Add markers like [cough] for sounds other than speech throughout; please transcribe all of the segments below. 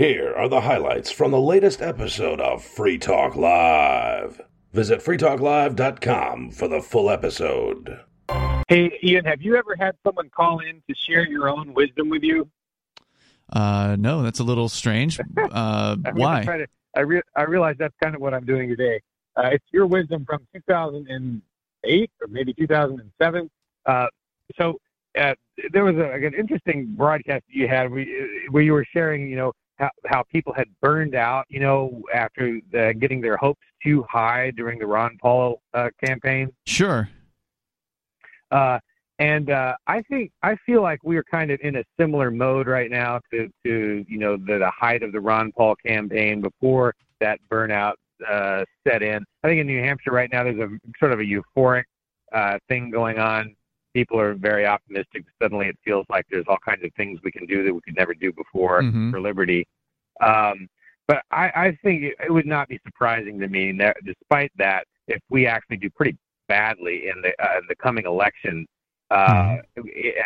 Here are the highlights from the latest episode of Free Talk Live. Visit freetalklive.com for the full episode. Hey, Ian, have you ever had someone call in to share your own wisdom with you? Uh, no, that's a little strange. [laughs] Uh, I'm why? To, I, re- I realize that's kind of what I'm doing today. Uh, it's your wisdom from 2008 or maybe 2007. Uh, so uh, there was a, an interesting broadcast that you had where you, where you were sharing, you know, how, how people had burned out, you know, after the, getting their hopes too high during the Ron Paul uh, campaign. Sure. Uh, and uh, I think I feel like we are kind of in a similar mode right now to, to you know the, the height of the Ron Paul campaign before that burnout uh, set in. I think in New Hampshire right now there's a sort of a euphoric uh, thing going on. People are very optimistic. Suddenly it feels like there's all kinds of things we can do that we could never do before Mhm. for liberty. Um, but I, I think it, it would not be surprising to me that despite that, if we actually do pretty badly in the uh, in the coming election, uh,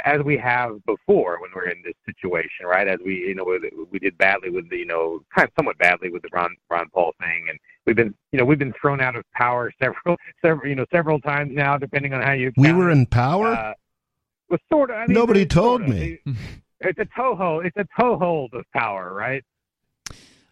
as we have before when we're in this situation, right? As we, you know, we, did badly with the, you know, kind of somewhat badly with the Ron Ron Paul thing, and we've been, you know, we've been thrown out of power [laughs] several, several, you know, several times now, depending on how you. We were in power? Uh, well, sort of. I mean, Nobody it's sort told of. me. It's a toehold. It's a toehold of power, right?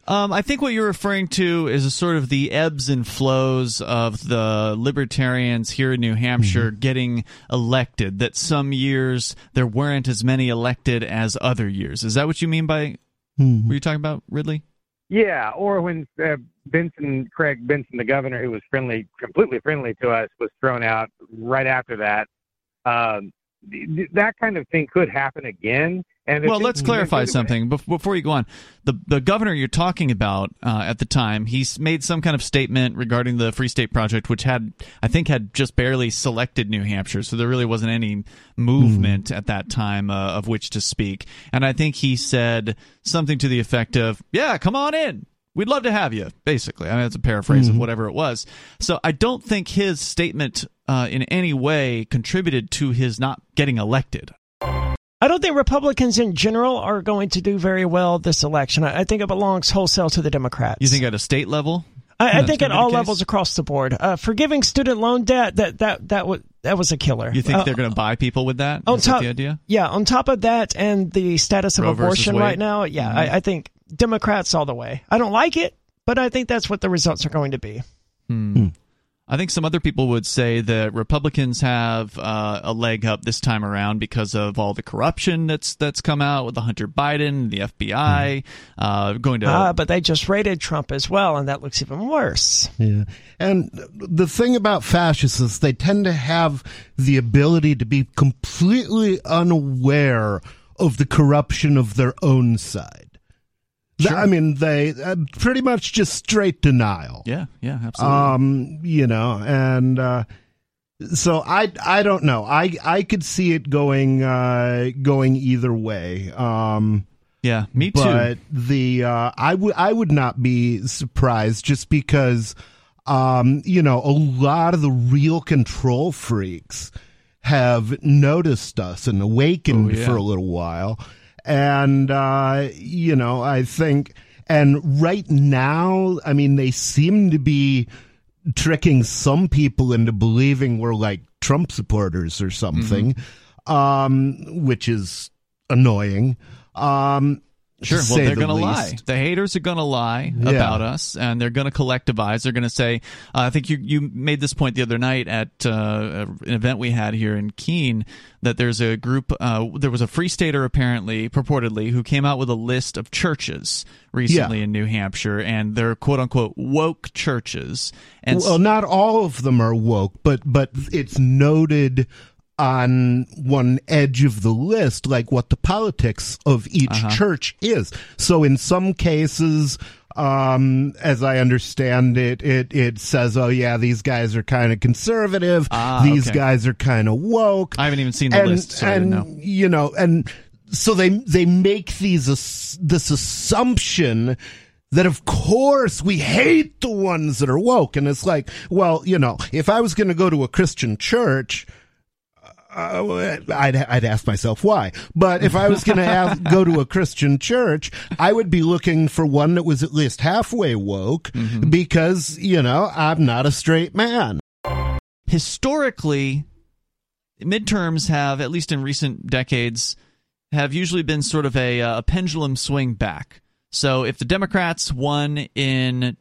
Um, I think what you're referring to is a sort of the ebbs and flows of the libertarians here in New Hampshire getting elected. That some years there weren't as many elected as other years. Is that what you mean by? Mhm. Were you talking about Ridley? Yeah, or when uh, Benson, Craig Benson, the governor, who was friendly, completely friendly to us, was thrown out right after that. Um, th- th- that kind of thing could happen again. Well, let's clarify something bef- before you go on. The the governor you're talking about uh, at the time, he's made some kind of statement regarding the Free State Project, which had I think had just barely selected New Hampshire, so there really wasn't any movement at that time uh, of which to speak. And I think he said something to the effect of, "Yeah, come on in." We'd love to have you, basically. I mean, that's a paraphrase of whatever it was. So I don't think his statement uh, in any way contributed to his not getting elected. I don't think Republicans in general are going to do very well this election. I, I think it belongs wholesale to the Democrats. You think at a state level? I, I think at all case? levels across the board. Uh, forgiving student loan debt that that that was that was a killer. You think Uh, they're going to buy people with that? on Is that top- the idea? Yeah, on top of that and the status of Roe abortion right now, yeah, Mhm. I, I think Democrats all the way. I don't like it, but I think that's what the results are going to be. Hmm. I think some other people would say that Republicans have uh, a leg up this time around because of all the corruption that's that's come out with the Hunter Biden, the FBI, uh, going to. Ah, but they just raided Trump as well, and that looks even worse. Yeah. And the thing about fascists is they tend to have the ability to be completely unaware of the corruption of their own side. Th- I mean, they uh, pretty much just straight denial. yeah, yeah, absolutely. Um, you know, and uh, so I I don't know. I I could see it going uh going either way. Um yeah, me too. but the uh, I would I would not be surprised just because um, you know a lot of the real control freaks have noticed us and awakened Oh, yeah. for a little while, and uh, you know I think and right now I mean they seem to be tricking some people into believing we're like Trump supporters or something, Mm-hmm. um, which is annoying. Um, Sure. Well, they're the going to lie. The haters are going to lie Yeah. about us, and they're going to collectivize. They're going to say, uh, I think you you made this point the other night at uh, an event we had here in Keene that there's a group. Uh, there was a free stater apparently, purportedly, who came out with a list of churches recently Yeah. in New Hampshire, and they're quote unquote woke churches. And well, not all of them are woke, but but it's noted on one edge of the list, like what the politics of each Uh-huh. church is. So in some cases, um, as I understand it, it it says, "Oh yeah, these guys are kind of conservative. Ah, these okay. guys are kind of woke." I haven't even seen the and, list, so and know. you know, and so they they make these this assumption that of course we hate the ones that are woke, and it's like, well, you know, if I was going to go to a Christian church. Uh, I'd I'd ask myself why. But if I was going to go to a Christian church, I would be looking for one that was at least halfway woke, mm-hmm. because you know I'm not a straight man. Historically, midterms have, at least in recent decades, have usually been sort of a, a pendulum swing back. So if the Democrats won in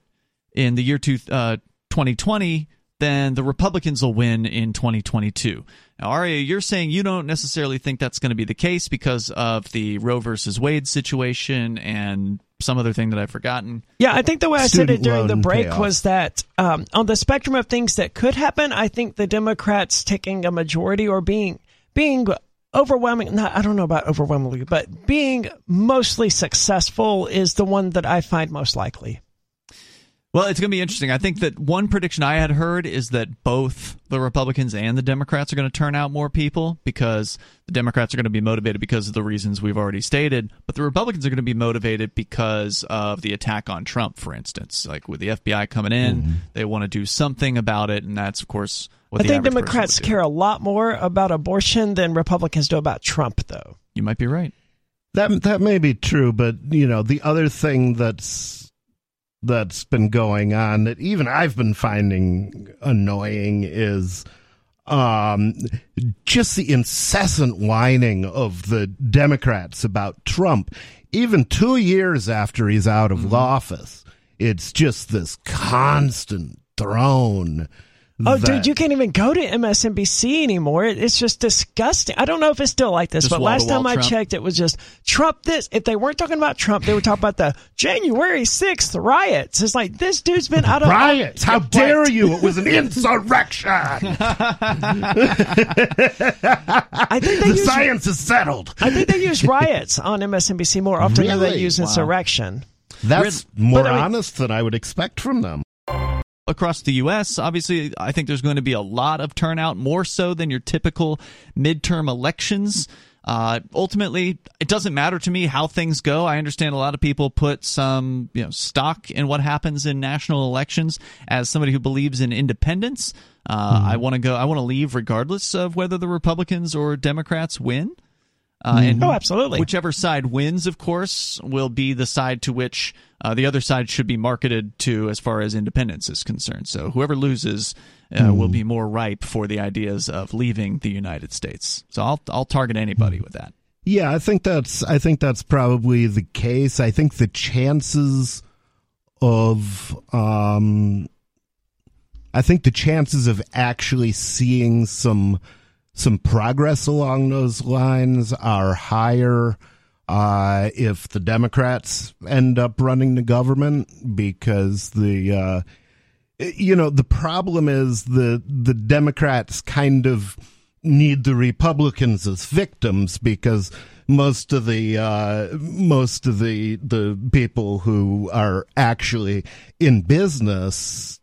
in the year two, uh, 2020, then the Republicans will win in 2022. Now, Aria, you're saying you don't necessarily think that's going to be the case because of the Roe versus Wade situation and some other thing that I've forgotten. Yeah, I think the way I said it during the break payoff. was that um, on the spectrum of things that could happen, I think the Democrats taking a majority or being being overwhelming not, i don't know about overwhelmingly but being mostly successful is the one that i find most likely well, it's going to be interesting. I think that one prediction I had heard is that both the Republicans and the Democrats are going to turn out more people because the Democrats are going to be motivated because of the reasons we've already stated, but the Republicans are going to be motivated because of the attack on Trump, for instance. Like with the FBI coming in, mm-hmm. they want to do something about it, and that's, of course, what I think Democrats care a lot more about abortion than Republicans do about Trump, though. You might be right. That that may be true, but you know the other thing that's that's been going on that even I've been finding annoying is um, just the incessant whining of the Democrats about Trump, even two years after he's out of mm-hmm. office. It's just this constant drone Oh, that, dude, you can't even go to MSNBC anymore. It's just disgusting. I don't know if it's still like this, but last time I checked, it was just Trump this. If they weren't talking about Trump, they were talking about the January 6th riots. It's like, this dude's been out of riots. How dare you? It was an insurrection. [laughs] I think the use, science is settled. I think they use riots on MSNBC more often really? than they use insurrection. That's more I mean, honest than I would expect from them across the U.S. Obviously, I think there's going to be a lot of turnout, more so than your typical midterm elections. Uh, ultimately, it doesn't matter to me how things go. I understand a lot of people put some you know stock in what happens in national elections. As somebody who believes in independence, uh, mm-hmm. I want to go. I want to leave regardless of whether the Republicans or Democrats win. Uh, mm-hmm. and oh, absolutely. Whichever side wins, of course, will be the side to which uh, the other side should be marketed to as far as independence is concerned. So whoever loses uh, mm. will be more ripe for the ideas of leaving the United States. So I'll I'll target anybody with that. Yeah, I think that's I think that's probably the case. I think the chances of um I think the chances of actually seeing some some progress along those lines are higher uh, if the Democrats end up running the government because the uh, you know the problem is the the Democrats kind of need the Republicans as victims because most of the uh, most of the the people who are actually in business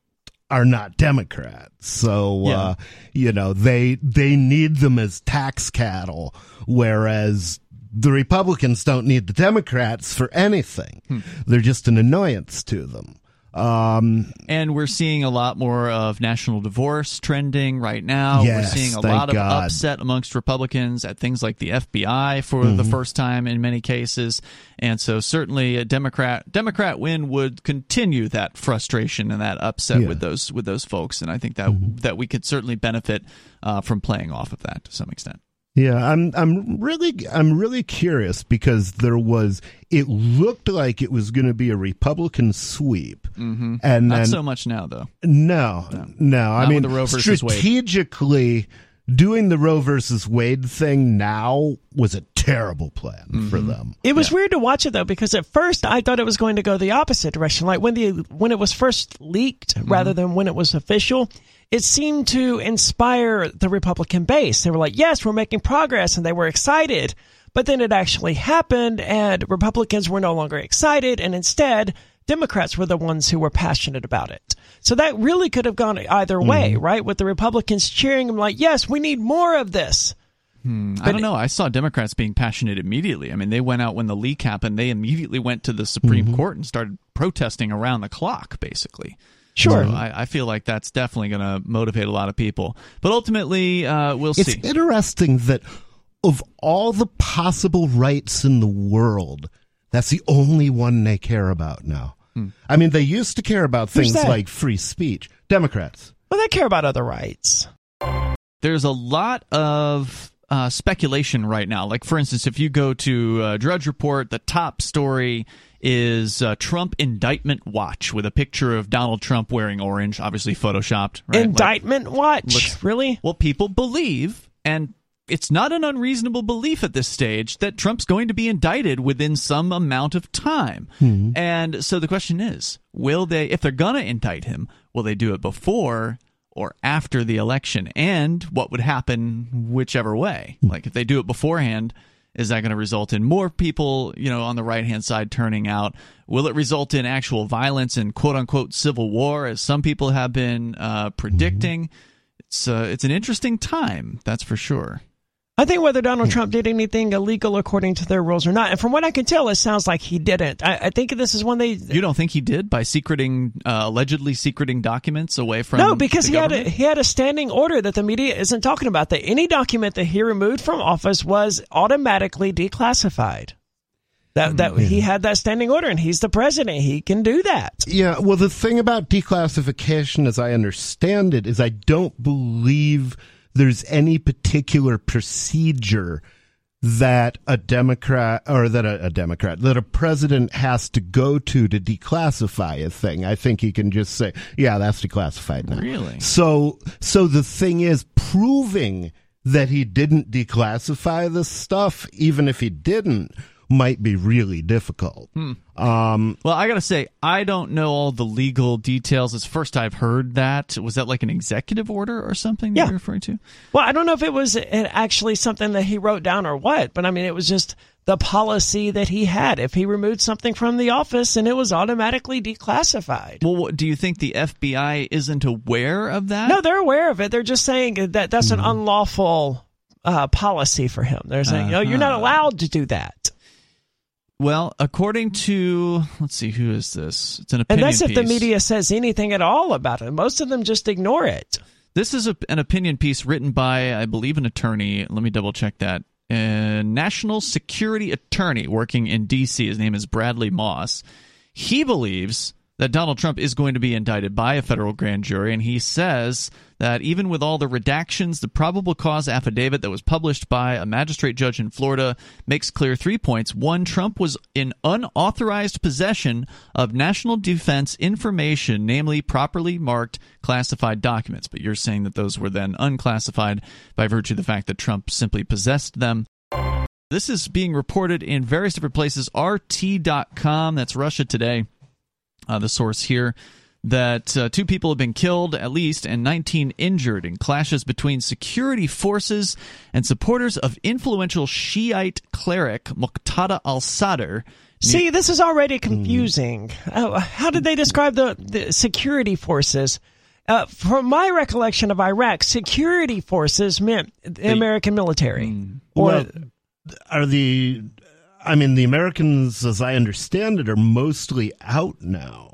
are not Democrats. So yeah. uh, you know they they need them as tax cattle, whereas the Republicans don't need the Democrats for anything. Hmm. They're just an annoyance to them. Um, and we're seeing a lot more of national divorce trending right now. Yes, we're seeing a lot of God. upset amongst Republicans at things like the FBI for mm-hmm. the first time in many cases. And so certainly a Democrat Democrat win would continue that frustration and that upset yeah. with those with those folks. And I think that mm-hmm. that we could certainly benefit uh, from playing off of that to some extent. Yeah, I'm I'm really I'm really curious because there was it looked like it was going to be a Republican sweep, mm-hmm. and not then, so much now though. No, no, no I mean strategically doing the Roe versus Wade thing now was a terrible plan mm-hmm. for them. It was yeah. weird to watch it though because at first I thought it was going to go the opposite direction, like when the when it was first leaked mm-hmm. rather than when it was official it seemed to inspire the Republican base. They were like, yes, we're making progress, and they were excited. But then it actually happened, and Republicans were no longer excited, and instead, Democrats were the ones who were passionate about it. So that really could have gone either way, mm. right? With the Republicans cheering them like, yes, we need more of this. Hmm, I don't know. I saw Democrats being passionate immediately. I mean, they went out when the leak happened. They immediately went to the Supreme mm-hmm. Court and started protesting around the clock, basically. Sure. So I, I feel like that's definitely going to motivate a lot of people. But ultimately, uh, we'll It's see. It's interesting that of all the possible rights in the world, that's the only one they care about now. I mean, they used to care about Who's things that? like free speech. Democrats. Well, they care about other rights. There's a lot of uh, speculation right now. Like, for instance, if you go to uh, Drudge Report, the top story is uh, Trump indictment watch with a picture of Donald Trump wearing orange, obviously photoshopped. Right? Like- Indictment watch. looks- really? Well, people believe, and it's not an unreasonable belief at this stage, that Trump's going to be indicted within some amount of time. And so the question is will they, if they're going to indict him, will they do it before or after the election? And what would happen whichever way? Like if they do it beforehand, is that going to result in more people, you know, on the right hand side turning out? Will it result in actual violence and quote unquote civil war, as some people have been uh, predicting? It's uh, it's an interesting time, that's for sure. I think whether Donald Trump did anything illegal according to their rules or not, and from what I can tell, it sounds like he didn't. I, I think this is one they. You don't think he did by secreting, uh, allegedly secreting documents away from? No, because the he had a, he had a standing order that the media isn't talking about. That any document that he removed from office was automatically declassified. That that he had that standing order, and he's the president. He can do that. Yeah, well, the thing about declassification, as I understand it, is I don't believe there's any particular procedure that a Democrat or that a, a Democrat that a president has to go to to declassify a thing. I think he can just say, "Yeah, that's declassified now." Really? So, so the thing is proving that he didn't declassify this stuff, even if he didn't, might be really difficult. Um, Well, I gotta say, I don't know all the legal details. It's first I've heard that. Was that like an executive order or something that Yeah. you're referring to? Well, I don't know if it was actually something that he wrote down or what, but I mean, it was just the policy that he had. If he removed something from the office and it was automatically declassified. Well, what, do you think the FBI isn't aware of that? No, they're aware of it. They're just saying that that's an unlawful uh, policy for him. They're saying, no, you're not allowed to do that. Well, according to let's see, who is this? It's an opinion. And that's if the media says anything at all about it. Most of them just ignore it. This is a, an opinion piece written by, I believe, an attorney. Let me double check that. A national security attorney working in D.C. His name is Bradley Moss. He believes that Donald Trump is going to be indicted by a federal grand jury, and he says that even with all the redactions, the probable cause affidavit that was published by a magistrate judge in Florida makes clear three points. One, Trump was in unauthorized possession of national defense information, namely properly marked classified documents. But you're saying that those were then unclassified by virtue of the fact that Trump simply possessed them. This is being reported in various different places. RT.com, that's Russia Today, uh, the source here, that uh, two people have been killed at least and 19 injured in clashes between security forces and supporters of influential Shiite cleric Muqtada al Sadr. See, this is already confusing. Uh, how did they describe the, the security forces? Uh, from my recollection of Iraq, security forces meant the American military. Or well, are the I mean the Americans as I understand it are mostly out now.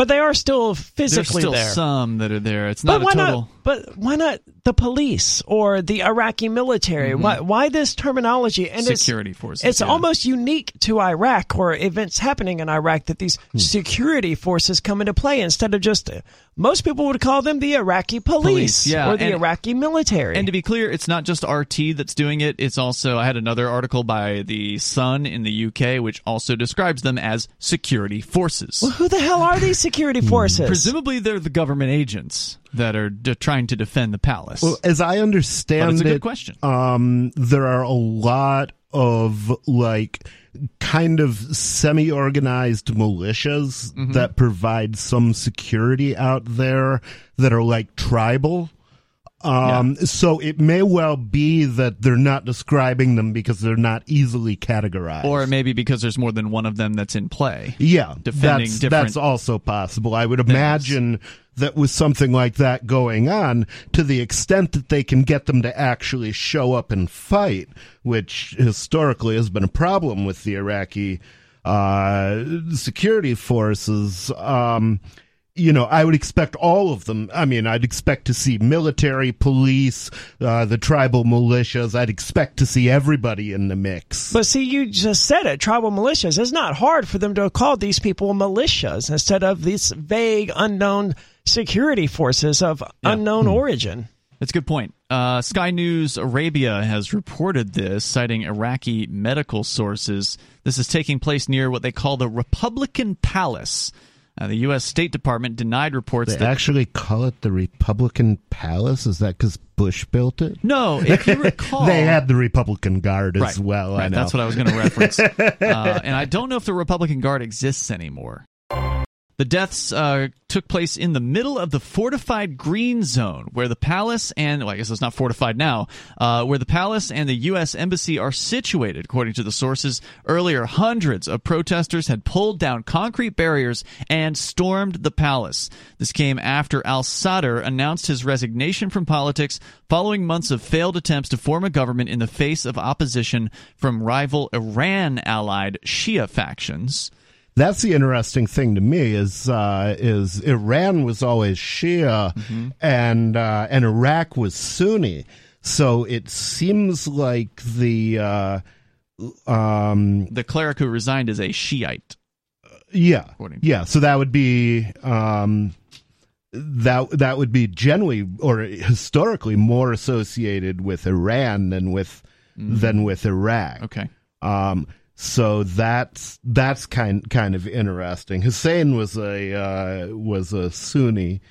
But they are still There's physically still there. some that are there. It's not but why a total. not? But why not the police or the Iraqi military? Why, why this terminology? And it's- Security forces, It's yeah. almost unique to Iraq or events happening in Iraq that these Hmm. security forces come into play instead of just. Most people would call them the Iraqi police, Police, yeah, or the and- Iraqi military. And to be clear, it's not just RT that's doing it. It's also I had another article by the Sun in the UK, which also describes them as security forces. well, who the hell are these security forces? Presumably, they're the government agents that are d- trying to defend the palace. Well, as I but understand it's a good question. um, there are a lot of like kind of semi-organized militias Mm-hmm. that provide some security out there that are like tribal. Um, so it may well be that they're not describing them because they're not easily categorized. or maybe because there's more than one of them that's in play. Yeah, defending that's, different that's also possible. I would imagine that with something like that going on, to the extent that they can get them to actually show up and fight, which historically has been a problem with the Iraqi uh, security forces, um, you know, I would expect all of them. I mean, I'd expect to see military, police, uh, the tribal militias. I'd expect to see everybody in the mix. But see, you just said it. Tribal militias. It's not hard for them to call these people militias instead of these vague, unknown security forces of unknown origin. That's a good point. Uh, Sky News Arabia has reported this, citing Iraqi medical sources. This is taking place near what they call the Republican Palace. Uh, the U.S. State Department denied reports They that. actually call it the Republican Palace. Is that because Bush built it? no, if you [laughs] recall. They had the Republican Guard as right, well. I Right, know. that's what I was going to reference. [laughs] uh, and I don't know if the Republican Guard exists anymore. The deaths uh, took place in the middle of the fortified green zone, where the palace and well, I guess it's not fortified now, uh, where the palace and the U.S. embassy are situated. According to the sources, earlier hundreds of protesters had pulled down concrete barriers and stormed the palace. This came after Al Sadr announced his resignation from politics following months of failed attempts to form a government in the face of opposition from rival Iran-allied Shia factions. That's the interesting thing to me is uh, is Iran was always Shia Mm-hmm. and uh, and Iraq was Sunni. So it seems like the uh, um, The cleric who resigned is a Shiite. yeah yeah. So that would be um, that that would be generally or historically more associated with Iran than with than with Iraq. Okay. Um, so that's that's kind kind of interesting. Hussein was a uh, was a Sunni,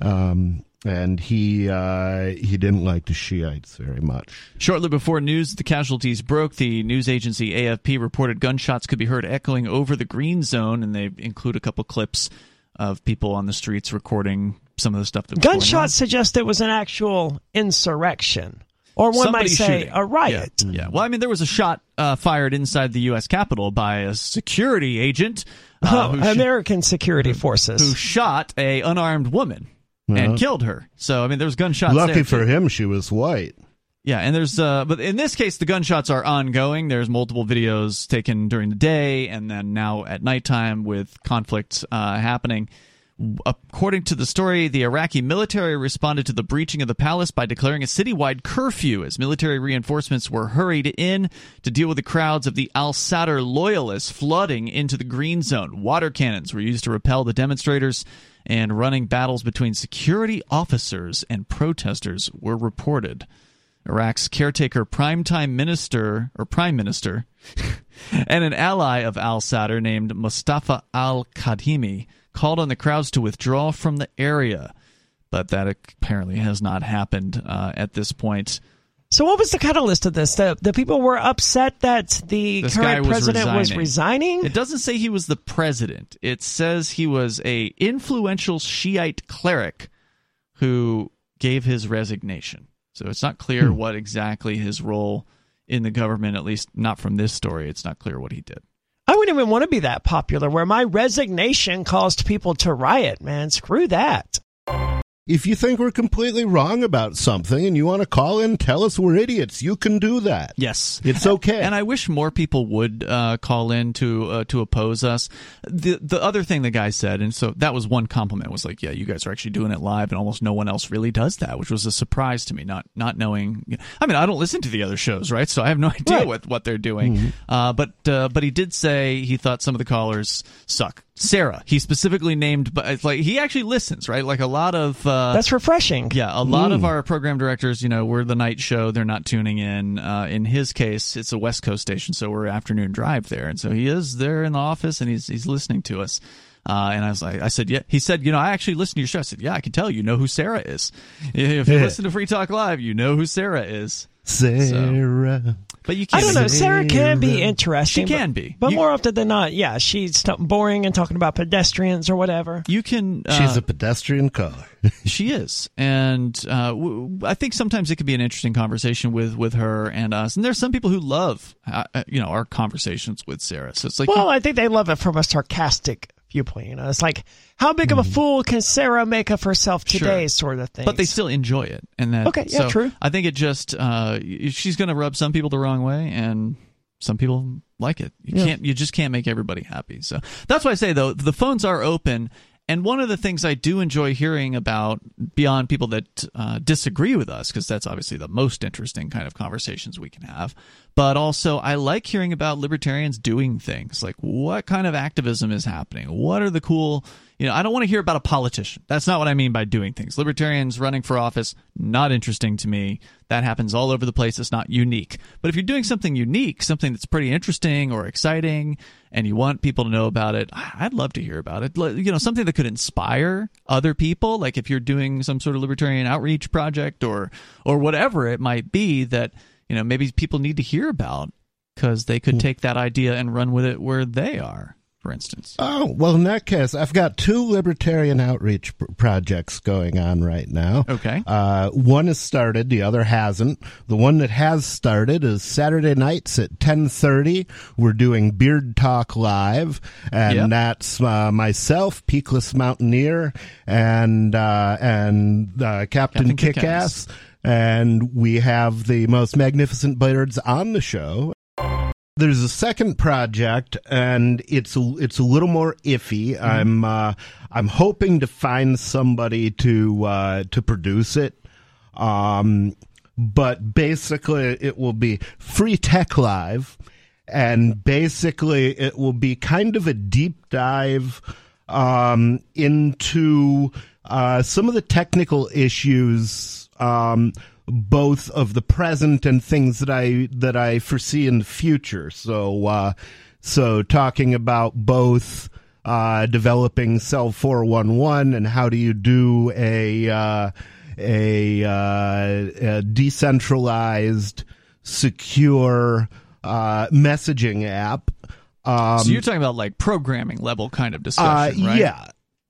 um, and he uh, he didn't like the Shiites very much. Shortly before news of the casualties broke, the news agency AFP reported gunshots could be heard echoing over the green zone, and they include a couple clips of people on the streets recording some of the stuff that was going on. Gunshots suggest it was an actual insurrection, or one Somebody might say shooting. a riot. Yeah. yeah. Well, I mean, there was a shot uh, fired inside the U.S. Capitol by a security agent uh, who, sh- American security forces. who shot a unarmed woman and killed her. So, I mean, there was gunshots. Lucky there, for too. him, she was white. Yeah, and there's uh but in this case the gunshots are ongoing. There's multiple videos taken during the day and then now at nighttime with conflict uh happening. According to the story, the Iraqi military responded to the breaching of the palace by declaring a citywide curfew as military reinforcements were hurried in to deal with the crowds of the Al Sadr loyalists flooding into the green zone. Water cannons were used to repel the demonstrators, and running battles between security officers and protesters were reported. Iraq's caretaker primetime minister or prime minister [laughs] and an ally of al Sadr named Mustafa al Kadhimi called on the crowds to withdraw from the area. But that apparently has not happened uh, at this point. so, what was the catalyst of this? The the people were upset that the This current was president was resigning. resigning. It doesn't say he was the president. It says he was a influential Shiite cleric who gave his resignation. So it's not clear what exactly his role in the government, at least not from this story. It's not clear what he did. I wouldn't even want to be that popular where my resignation caused people to riot, man. Screw that. If you think we're completely wrong about something and you want to call in, tell us we're idiots. You can do that. Yes, It's okay. And I wish more people would uh, call in to uh, to oppose us. The the other thing the guy said, and so that was one compliment, was like, yeah, you guys are actually doing it live, and almost no one else really does that, which was a surprise to me. Not not knowing. I mean, I don't listen to the other shows, right? So I have no [laughs] idea Right. what what they're doing. Uh, but uh, but he did say he thought some of the callers suck. Sarah, he specifically named, but it's like he actually listens, right? Like a lot of uh, That's refreshing. yeah, a lot of our program directors, you know, we're the night show. They're not tuning in. Uh, in his case, it's a West Coast station, so we're afternoon drive there, and so he is there in the office and he's he's listening to us. Uh, and I was like, I said, yeah. He said, you know, I actually listen to your show. I said, yeah, I can tell you know who Sarah is. If you listen to Free Talk Live, you know who Sarah is. Sarah. But you can't. I don't know. Sarah can be interesting. She can but- be. But You- more often than not, yeah, she's t- boring and talking about pedestrians or whatever. You can. Uh, She's a pedestrian caller. [laughs] She is, and uh, w- I think sometimes it could be an interesting conversation with with her and us. And there's some people who love, uh, uh, you know, our conversations with Sarah. So it's like, Well, I think they love it from a sarcastic viewpoint. You know, it's like, how big of a fool can Sarah make of herself today, Sure. sort of thing. but they still enjoy it, and that. Okay, yeah, so true. I think it just uh, she's going to rub some people the wrong way, and some people like it. You can't, you just can't make everybody happy. So that's why I say though, the phones are open. And one of the things I do enjoy hearing about beyond people that uh, disagree with us, because that's obviously the most interesting kind of conversations we can have, but also I like hearing about libertarians doing things like what kind of activism is happening? What are the cool, you know, I don't want to hear about a politician. That's not what I mean by doing things. Libertarians running for office, not interesting to me. That happens all over the place. It's not unique. But if you're doing something unique, something that's pretty interesting or exciting, and you want people to know about it, I'd love to hear about it. You know, something that could inspire other people. Like if you're doing some sort of libertarian outreach project or or whatever it might be that you know maybe people need to hear about because they could hmm. take that idea and run with it where they are for instance? Oh, well, in that case, I've got two libertarian outreach pr- projects going on right now. Okay. Uh, one has started, the other hasn't. The one that has started is Saturday nights at 1030. We're doing Beard Talk Live, and yep. that's uh, myself, Peakless Mountaineer, and, uh, and uh, Captain, Captain Kickass. And we have the most magnificent birds on the show. There's a second project, and it's a, it's a little more iffy. Mm-hmm. I'm uh, I'm hoping to find somebody to uh, to produce it. Um, but basically, it will be free tech live, and basically, it will be kind of a deep dive um, into uh, some of the technical issues. Um, both of the present and things that I that I foresee in the future. So uh, so talking about both uh, developing Cell 411 and how do you do a uh, a, uh, a, decentralized, secure uh, messaging app. Um, so you're talking about like programming level kind of discussion, uh, right? Yeah,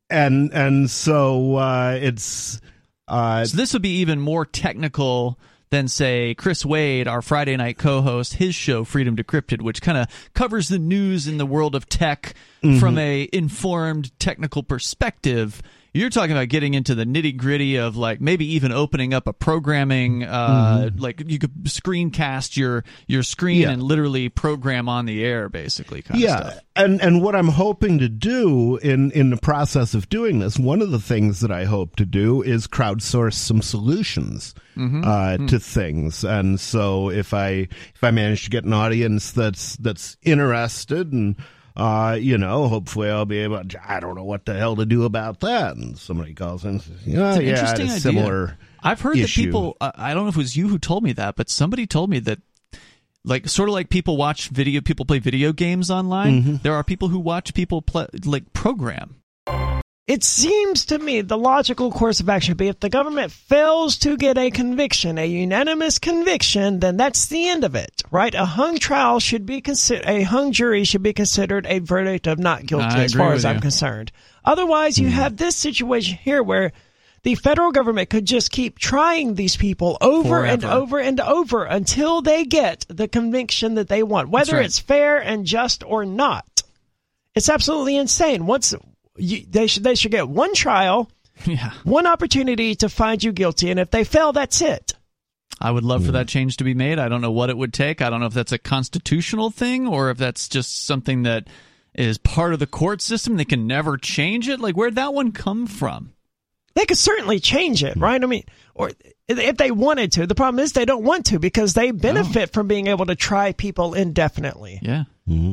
and and so it's uh, so this would be even more technical than say Chris Waid, our Friday night co-host, his show Freedom Decrypted, which kind of covers the news in the world of tech mm-hmm. from a informed technical perspective. You're talking about getting into the nitty gritty of like maybe even opening up a programming, uh, mm-hmm. like you could screencast your your screen yeah. and literally program on the air, basically. yeah, and and what I'm hoping to do in in the process of doing this, one of the things that I hope to do is crowdsource some solutions mm-hmm. Uh, mm-hmm. to things. And so if I if I manage to get an audience that's that's interested and uh, you know, hopefully I'll be able. To, I don't know what the hell to do about that. And somebody calls in, and says, "Yeah, yeah, interesting idea. similar." I've heard issue. that people. Uh, I don't know if it was you who told me that, but somebody told me that, like, sort of like people watch video, people play video games online. Mm-hmm. There are people who watch people play, like program. It seems to me the logical course of action would be if the government fails to get a conviction, a unanimous conviction, then that's the end of it, right? A hung trial should be considered, a hung jury should be considered a verdict of not guilty as far as you. I'm concerned. Otherwise, you mm. have this situation here where the federal government could just keep trying these people over Forever. and over and over until they get the conviction that they want, whether right. it's fair and just or not. It's absolutely insane. Once you, they should they should get one trial, [laughs] yeah. one opportunity to find you guilty, and if they fail, that's it. I would love for that change to be made. I don't know what it would take. I don't know if that's a constitutional thing or if that's just something that is part of the court system. They can never change it. Like where'd that one come from? They could certainly change it, right? I mean, or if they wanted to. The problem is they don't want to because they benefit oh. from being able to try people indefinitely. Yeah. Mm-hmm.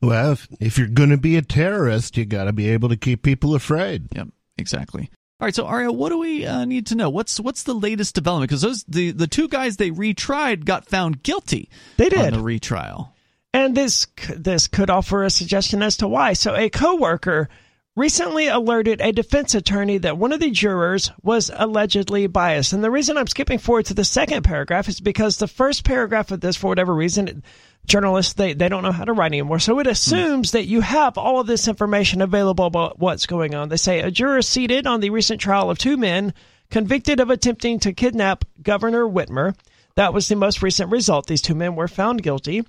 Well, if, if you're going to be a terrorist, you got to be able to keep people afraid. Yep, exactly. All right, so Aria, what do we uh, need to know? What's what's the latest development? Because those the the two guys they retried got found guilty. They did on the retrial, and this this could offer a suggestion as to why. So, a coworker recently alerted a defense attorney that one of the jurors was allegedly biased. And the reason I'm skipping forward to the second paragraph is because the first paragraph of this, for whatever reason, journalists they, they don't know how to write anymore. So it assumes that you have all of this information available about what's going on. They say a juror seated on the recent trial of two men convicted of attempting to kidnap governor whitmer. That was the most recent result. These two men were found guilty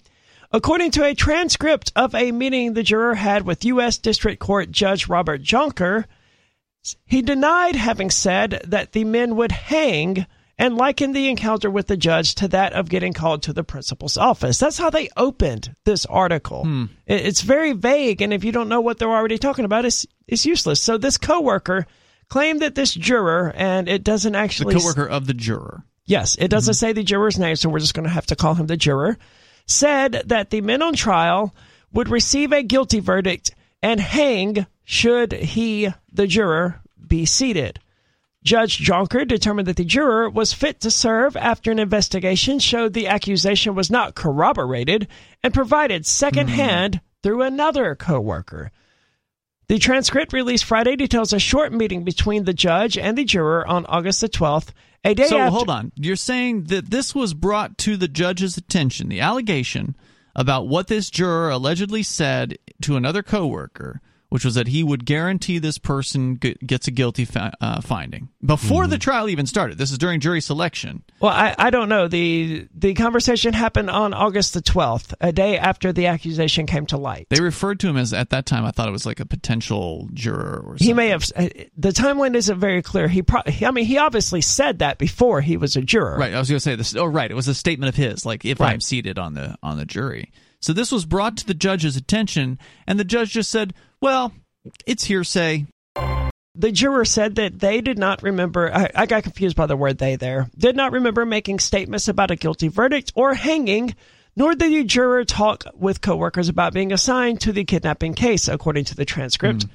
according to a transcript of a meeting the juror had with u.s district court judge robert jonker he denied having said that the men would hang and likened the encounter with the judge to that of getting called to the principal's office. That's how they opened this article. Hmm. It's very vague, and if you don't know what they're already talking about, it's it's useless. So this coworker claimed that this juror, and it doesn't actually... The coworker of the juror. Yes, it doesn't say the juror's name, so we're just going to have to call him the juror. Said that the men on trial would receive a guilty verdict and hang should he, the juror, be seated. Judge Jonker determined that the juror was fit to serve after an investigation showed the accusation was not corroborated and provided secondhand hmm. through another coworker. The transcript released Friday details a short meeting between the judge and the juror on August the 12th, a day So after. hold on. You're saying that this was brought to the judge's attention, the allegation about what this juror allegedly said to another coworker, which was that he would guarantee this person g- gets a guilty fi- uh, finding before Mm-hmm. the trial even started. This is during jury selection. Well, I, I don't know. The the conversation happened on August the 12th, a day after the accusation came to light. They referred to him as at that time. I thought it was like a potential juror or something. he may have uh, the timeline isn't very clear. He pro- I mean, he obviously said that before he was a juror. Right. I was going to say this. Oh, right. It was a statement of his, like if Right. I'm seated on the on the jury. So this was brought to the judge's attention, and the judge just said, "Well, it's hearsay." The juror said that they did not remember. I, I got confused by the word "they" there. Did not remember making statements about a guilty verdict or hanging. Nor did the juror talk with coworkers about being assigned to the kidnapping case, according to the transcript. Hmm.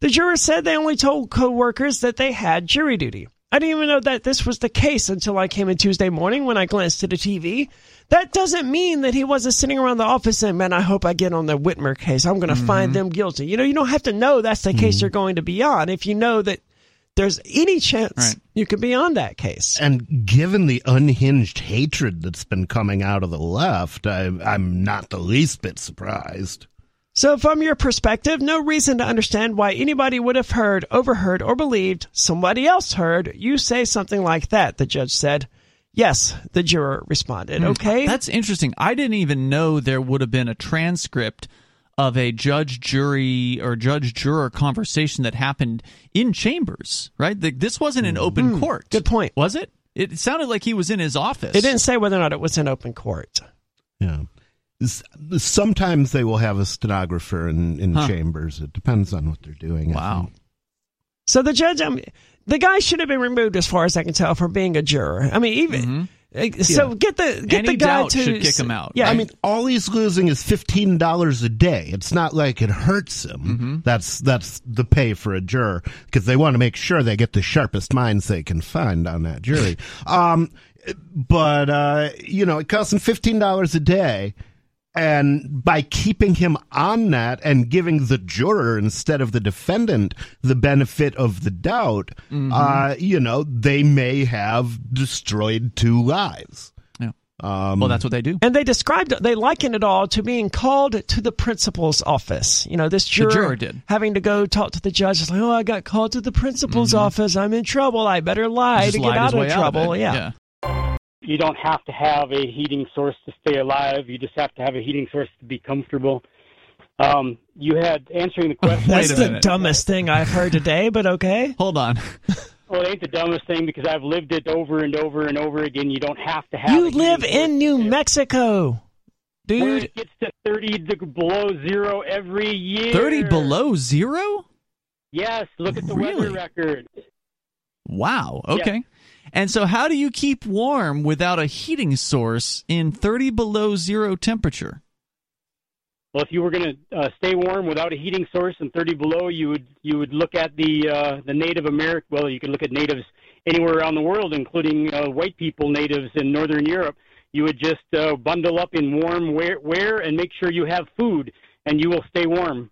The juror said they only told coworkers that they had jury duty. I didn't even know that this was the case until I came in Tuesday morning when I glanced at the TV. That doesn't mean that he wasn't sitting around the office and, man, I hope I get on the Whitmer case. I'm going to find mm-hmm. them guilty. You know, you don't have to know that's the case mm-hmm. you're going to be on if you know that there's any chance Right. you could be on that case. And given the unhinged hatred that's been coming out of the left, I, I'm not the least bit surprised. So, from your perspective, no reason to understand why anybody would have heard, overheard, or believed somebody else heard you say something like that, the judge said. Yes, the juror responded. Hmm. Okay. That's interesting. I didn't even know there would have been a transcript of a judge jury or judge juror conversation that happened in chambers, right? The, this wasn't an open hmm. court. Good point. Was it? It sounded like he was in his office. It didn't say whether or not it was in open court. Yeah. S- Sometimes they will have a stenographer in, in Huh. chambers. It depends on what they're doing. Wow. So the judge, um, the guy should have been removed, as far as I can tell, from being a juror. I mean, even uh, so, get the get Any the guy doubt to should kick him out, Yeah, I mean, all he's losing is fifteen dollars a day. It's not like it hurts him. Mm-hmm. That's that's the pay for a juror because they want to make sure they get the sharpest minds they can find on that jury. [laughs] um, but uh, you know, it costs him fifteen dollars a day. And by keeping him on that and giving the juror instead of the defendant the benefit of the doubt, Mm-hmm. uh, you know, they may have destroyed two lives. Yeah. Um, Well, that's what they do. And they described they likened it all to being called to the principal's office. You know, this juror, juror did. having to go talk to the judge. It's like, oh, I got called to the principal's office. I'm in trouble. I better lie Just to get out his of way trouble. it. yeah. You don't have to have a heating source to stay alive. You just have to have a heating source to be comfortable. Um, you had answering the [laughs] question. That's the minute. dumbest thing I've heard today, but okay. Hold on. [laughs] well, it ain't the dumbest thing because I've lived it over and over and over again. You don't have to have. You a live in New to stay- Mexico, Where dude. it gets to thirty below zero every year. 30 below zero? Yes, look at the Really? weather record. Wow. Okay. And so, how do you keep warm without a heating source in 30 below zero temperature? Well, if you were going to uh, stay warm without a heating source in 30 below, you would you would look at the uh, the Native American. Well, you could look at natives anywhere around the world, including uh, white people, natives in Northern Europe. You would just uh, bundle up in warm wear, wear and make sure you have food, and you will stay warm.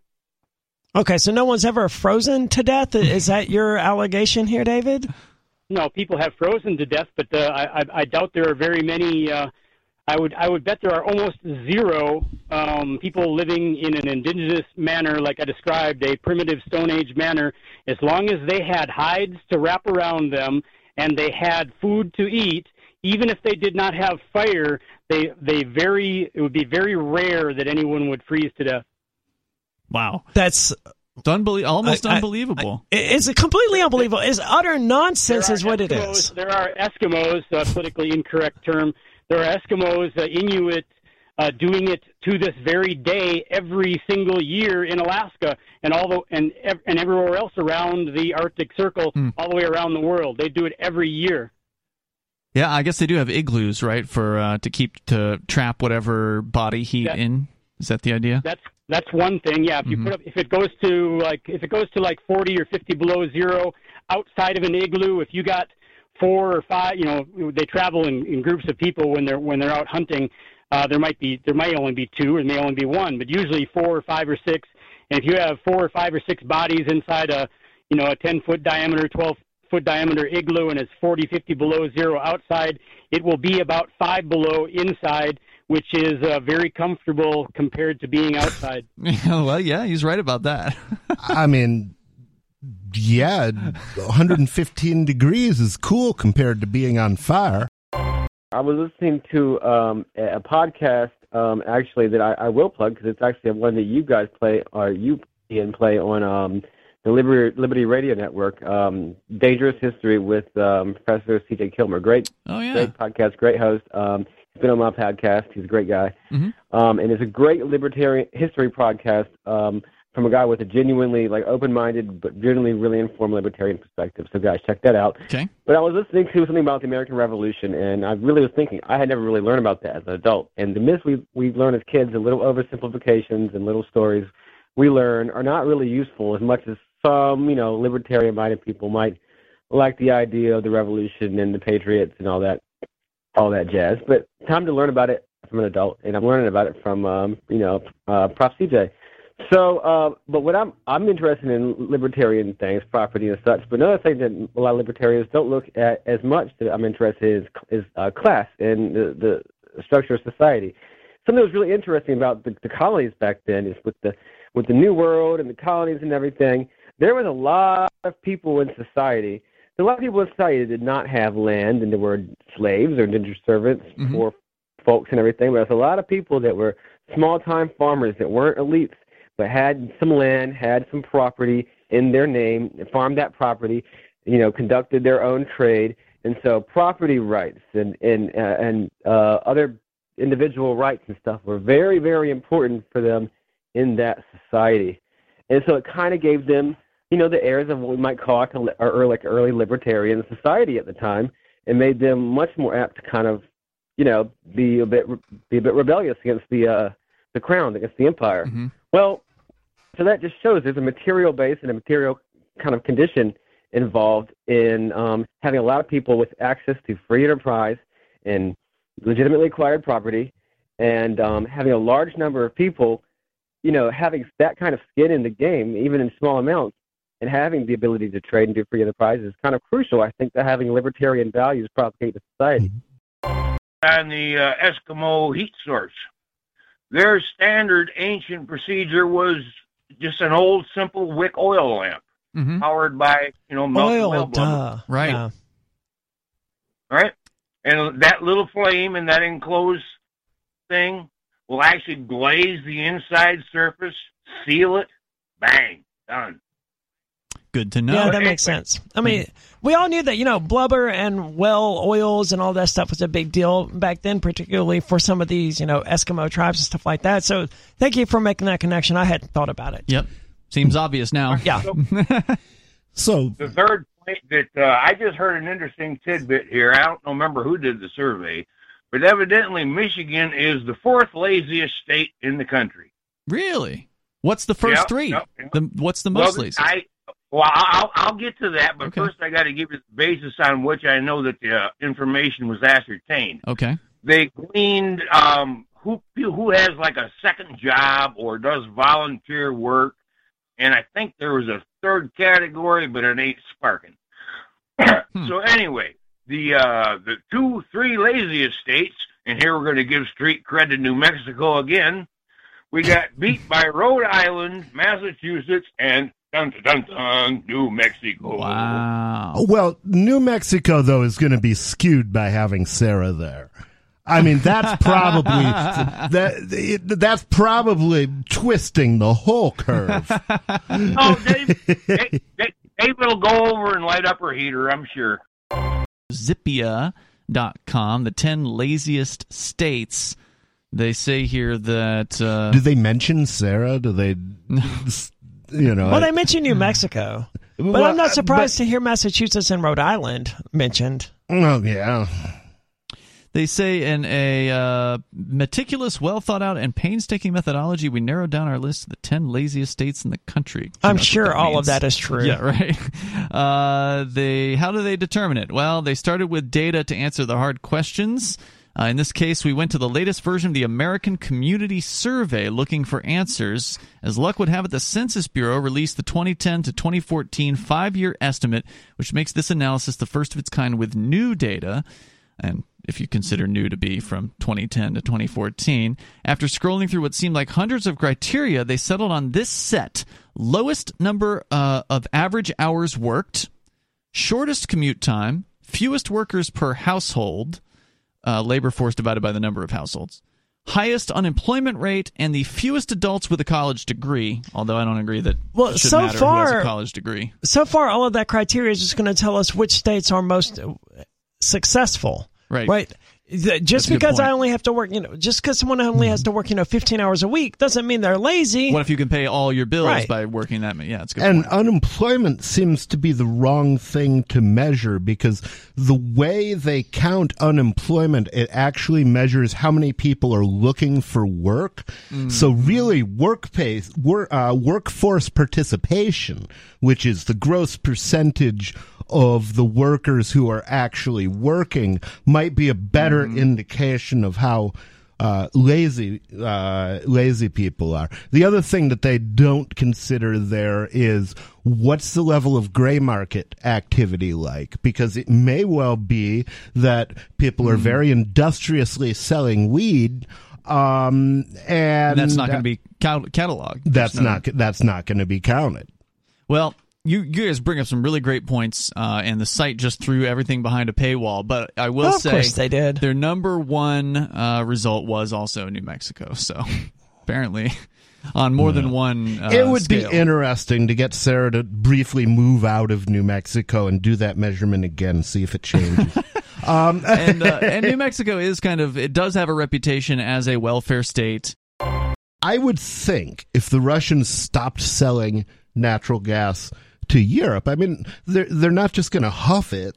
Okay, so no one's ever frozen to death. Is that your allegation here, David? [laughs] No, people have frozen to death, but uh, I, I, I doubt there are very many. Uh, I would I would bet there are almost zero um, people living in an indigenous manner, like I described, a primitive Stone Age manner. As long as they had hides to wrap around them and they had food to eat, even if they did not have fire, they they very it would be very rare that anyone would freeze to death. Wow. That's It's unbelie- almost I- I- unbelievable. It's completely unbelievable. It's utter nonsense, There is are what it Eskimos- is. There are Eskimos, uh, politically incorrect term. There are Eskimos, uh, Inuit, uh, doing it to this very day, every single year in Alaska, and all the and ev- and everywhere else around the Arctic Circle, Hmm. all the way around the world. They do it every year. Yeah, I guess they do have igloos, right, for uh, to keep to trap whatever body heat Yeah. in. Is that the idea? That's that's one thing. Yeah, if you put up, if it goes to like if it goes to like 40 or 50 below zero outside of an igloo, if you got four or five, you know, they travel in, in groups of people when they're when they're out hunting. Uh, there might be there might only be two, or may only be one, but usually four or five or six. And if you have four or five or six bodies inside a you know a 10 foot diameter, 12 foot diameter igloo, and it's 40, 50 below zero outside, it will be about five below inside, which is uh, very comfortable compared to being outside. [laughs] well, yeah, he's right about that. I mean, yeah, 115 degrees is cool compared to being on fire. I was listening to um, a a podcast um, actually that I, I will plug because it's actually one that you guys play or you Ian play on um, the Liberty, Liberty Radio Network. Um, Dangerous History with um, Professor C.J. Killmer. Great, oh yeah. great podcast, great host. Um, he's been on my podcast. He's a great guy, Mhm. um, and it's a great libertarian history podcast um, from a guy with a genuinely like open-minded but genuinely really informed libertarian perspective. So guys, check that out. Okay. But I was listening to something about the American Revolution, and I really was thinking I had never really learned about that as an adult. And the myths we we learn as kids, the little oversimplifications and little stories we learn, are not really useful as much as some, you know, libertarian-minded people might like the idea of the revolution and the patriots and all that, all that jazz. But time to learn about it from an adult, and I'm learning about it from, um, you know, uh, Prof. CJ. So, uh, but what I'm I'm interested in libertarian things, property and such. But another thing that a lot of libertarians don't look at as much that I'm interested in is, is uh, class and the, the structure of society. Something that was really interesting about the, the colonies back then is with the with the New World and the colonies and everything. There was a lot of people in society. A lot of people in society did not have land, and there were slaves or indentured servants Mhm. for folks and everything. But there's a lot of people that were small time farmers that weren't elites but had some land, had some property in their name, farmed that property, you know, conducted their own trade, and so property rights and and uh, and uh, other individual rights and stuff were very very important for them in that society, and so it kind of gave them, you know, the heirs of what we might call like or like early libertarian society at the time, and made them much more apt to kind of, you know, be a bit be a bit rebellious against the uh, the crown, against the empire. Mhm. Well, so that just shows there's a material base and a material kind of condition involved in um, having a lot of people with access to free enterprise and legitimately acquired property, and um, having a large number of people, you know, having that kind of skin in the game, even in small amounts, and having the ability to trade and do free enterprise is kind of crucial. I think that having libertarian values propagate the society. on the uh, Eskimo heat source. Their standard ancient procedure was just an old simple wick oil lamp hmm powered by you know melted Oil, whale duh. Right. Yeah. right? And that little flame in that enclosed thing will actually glaze the inside surface, seal it, bang, done. Good to know. Yeah, that makes sense. I mean, we all knew that, you know, blubber and well oils and all that stuff was a big deal back then, particularly for some of these, you know, Eskimo tribes and stuff like that. So thank you for making that connection. I hadn't thought about it. Yep. Seems obvious now. Yeah. So, The third point that uh, I just heard an interesting tidbit here. I don't remember who did the survey, but evidently Michigan is the fourth laziest state in the country. Really? What's the first Yep, three? yep, yep. The what's the most well, lazy? I well, I'll I'll get to that, but Okay. first I got to give you the basis on which I know that the uh, information was ascertained. okay. They gleaned um, who who has like a second job or does volunteer work, and I think there was a third category, but it ain't sparking. [clears throat] Hmm. So anyway, the uh, the two three laziest states, and here we're going to give street cred to New Mexico again. We got [laughs] beat by Rhode Island, Massachusetts, and dun dun dun, dun New Mexico. Wow. well, New Mexico though is going to be skewed by having Sarah there. I mean, that's [laughs] probably that. it- That's probably twisting the whole curve. [laughs] Oh, Dave, Dave, Dave, Dave will go over and light up her heater, I'm sure. Zippia.com, the 10 laziest states. They say here that. Uh, Do they mention Sarah? Do they? [laughs] You know, Well, they mentioned New Mexico, but Well, I'm not uh, surprised to hear Massachusetts and Rhode Island mentioned. oh yeah. They say in a uh, meticulous, well thought out, and painstaking methodology, we narrowed down our list to the 10 laziest states in the country. Who I'm sure all means? of that is true. Yeah, [laughs] right. Uh, they how do they determine it? Well, they started with data to answer the hard questions. Uh, in this case, we went to the latest version of the American Community Survey looking for answers. As luck would have it, the Census Bureau released the 2010 to 2014 five year estimate, which makes this analysis the first of its kind with new data. And if you consider new to be from 2010 to 2014, after scrolling through what seemed like hundreds of criteria, they settled on this set lowest number uh, of average hours worked, shortest commute time, fewest workers per household, uh, labor force divided by the number of households, highest unemployment rate, and the fewest adults with a college degree. Although I don't agree that Well, it should so matter who has far- a college degree. So far, all of that criteria is just going to tell us which states are most successful. Right. Right. Th- Just That's because I only have to work, you know, just because someone only has to work, you know, 15 hours a week doesn't mean they're lazy. What if you can pay all your bills Right. by working that? many? Yeah, it's good. And point. unemployment seems to be the wrong thing to measure because the way they count unemployment, it actually measures how many people are looking for work. So really, work pace, work, uh, workforce participation, which is the gross percentage of the workers who are actually working, might be a better indication of how uh, lazy uh, lazy people are. The other thing that they don't consider there is what's the level of gray market activity like because it may well be that people are very industriously selling weed um and And that's not going to be cat- cataloged. that's no- not that's not going to be counted Well, you you guys bring up some really great points, uh, and the site just threw everything behind a paywall. But I will Well, of say, course they did. Their number one uh, result was also New Mexico. So [laughs] apparently, on more than one, uh, it would scale. be interesting to get Sarah to briefly move out of New Mexico and do that measurement again, see if it changes. [laughs] um, and uh, [laughs] and New Mexico is kind of it does have a reputation as a welfare state. I would think if the Russians stopped selling natural gas to Europe, I mean, they're they're not just going to huff it.